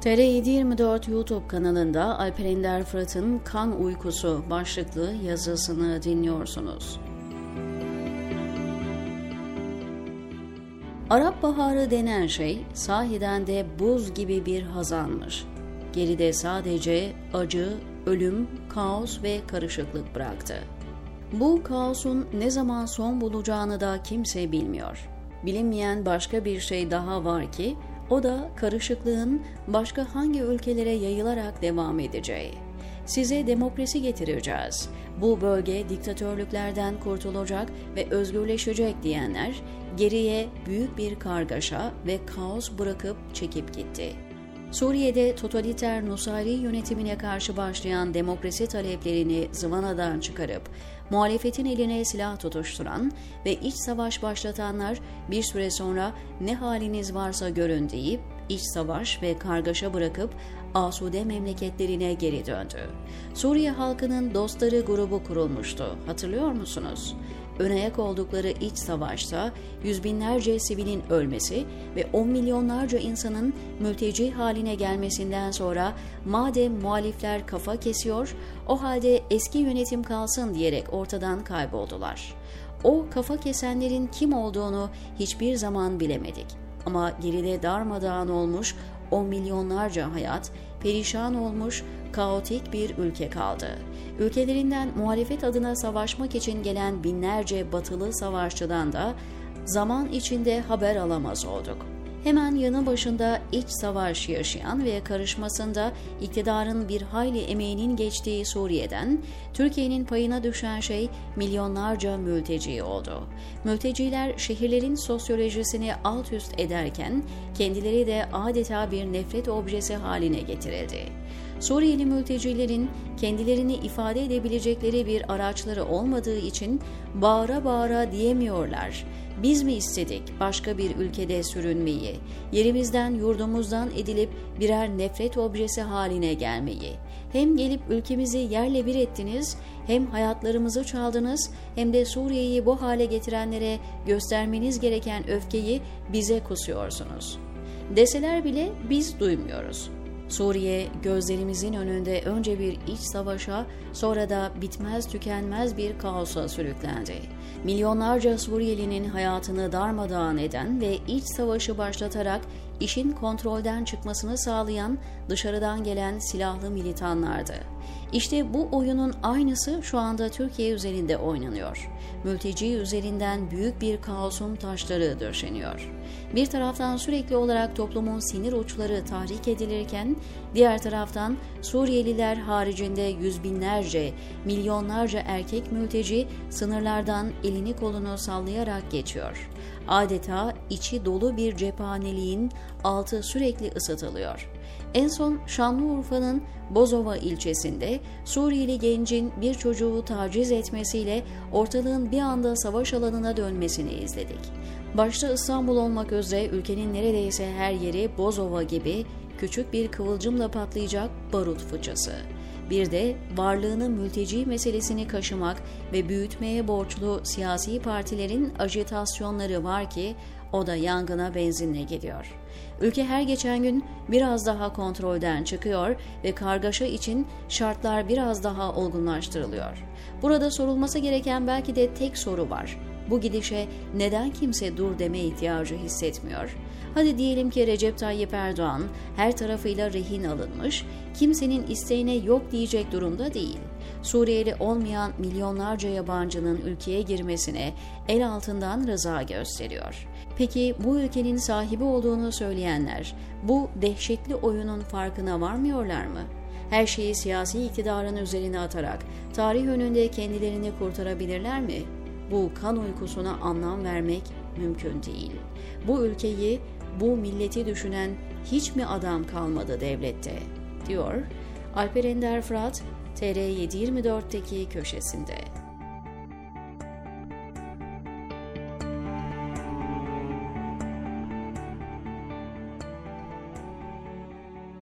TR724 YouTube kanalında Alper Ender Fırat'ın Kan Uykusu başlıklı yazısını dinliyorsunuz. Arap Baharı denen şey sahiden de buz gibi bir hazanmış. Geride sadece acı, ölüm, kaos ve karışıklık bıraktı. Bu kaosun ne zaman son bulacağını da kimse bilmiyor. Bilinmeyen başka bir şey daha var ki o da karışıklığın başka hangi ülkelere yayılarak devam edeceği. Size demokrasi getireceğiz. Bu bölge diktatörlüklerden kurtulacak ve özgürleşecek diyenler geriye büyük bir kargaşa ve kaos bırakıp çekip gitti. Suriye'de totaliter Nusayri yönetimine karşı başlayan demokrasi taleplerini zıvanadan çıkarıp muhalefetin eline silah tutuşturan ve iç savaş başlatanlar bir süre sonra ne haliniz varsa görün deyip iç savaş ve kargaşa bırakıp asude memleketlerine geri döndü. Suriye halkının dostları grubu kurulmuştu. Hatırlıyor musunuz? önayak oldukları iç savaşta yüz binlerce sivilin ölmesi ve on milyonlarca insanın mülteci haline gelmesinden sonra madem muhalifler kafa kesiyor, o halde eski yönetim kalsın diyerek ortadan kayboldular. O kafa kesenlerin kim olduğunu hiçbir zaman bilemedik. Ama geride darmadağın olmuş on milyonlarca hayat, perişan olmuş, kaotik bir ülke kaldı. Ülkelerinden muhalefet adına savaşmak için gelen binlerce batılı savaşçıdan da zaman içinde haber alamaz olduk hemen yanı başında iç savaş yaşayan ve karışmasında iktidarın bir hayli emeğinin geçtiği Suriye'den Türkiye'nin payına düşen şey milyonlarca mülteci oldu. Mülteciler şehirlerin sosyolojisini alt üst ederken kendileri de adeta bir nefret objesi haline getirildi. Suriyeli mültecilerin kendilerini ifade edebilecekleri bir araçları olmadığı için bağıra bağıra diyemiyorlar. Biz mi istedik başka bir ülkede sürünmeyi, yerimizden yurdumuzdan edilip birer nefret objesi haline gelmeyi? Hem gelip ülkemizi yerle bir ettiniz, hem hayatlarımızı çaldınız, hem de Suriye'yi bu hale getirenlere göstermeniz gereken öfkeyi bize kusuyorsunuz. Deseler bile biz duymuyoruz. Suriye gözlerimizin önünde önce bir iç savaşa sonra da bitmez tükenmez bir kaosa sürüklendi. Milyonlarca Suriyelinin hayatını darmadağın eden ve iç savaşı başlatarak işin kontrolden çıkmasını sağlayan dışarıdan gelen silahlı militanlardı. İşte bu oyunun aynısı şu anda Türkiye üzerinde oynanıyor. Mülteci üzerinden büyük bir kaosun taşları döşeniyor. Bir taraftan sürekli olarak toplumun sinir uçları tahrik edilirken, diğer taraftan Suriyeliler haricinde yüz binlerce, milyonlarca erkek mülteci sınırlardan elini kolunu sallayarak geçiyor. Adeta içi dolu bir cephaneliğin altı sürekli ısıtılıyor. En son Şanlıurfa'nın Bozova ilçesinde Suriyeli gencin bir çocuğu taciz etmesiyle ortalığın bir anda savaş alanına dönmesini izledik. Başta İstanbul olmak üzere ülkenin neredeyse her yeri Bozova gibi küçük bir kıvılcımla patlayacak barut fıçısı. Bir de varlığını mülteci meselesini kaşımak ve büyütmeye borçlu siyasi partilerin ajitasyonları var ki o da yangına benzinle geliyor. Ülke her geçen gün biraz daha kontrolden çıkıyor ve kargaşa için şartlar biraz daha olgunlaştırılıyor. Burada sorulması gereken belki de tek soru var. Bu gidişe neden kimse dur deme ihtiyacı hissetmiyor? Hadi diyelim ki Recep Tayyip Erdoğan her tarafıyla rehin alınmış, kimsenin isteğine yok diyecek durumda değil. Suriyeli olmayan milyonlarca yabancının ülkeye girmesine el altından rıza gösteriyor. Peki bu ülkenin sahibi olduğunu söyleyenler bu dehşetli oyunun farkına varmıyorlar mı? Her şeyi siyasi iktidarın üzerine atarak tarih önünde kendilerini kurtarabilirler mi? Bu kan uykusuna anlam vermek mümkün değil. Bu ülkeyi, bu milleti düşünen hiç mi adam kalmadı devlette? diyor Alper Ender Fırat TR724'teki köşesinde.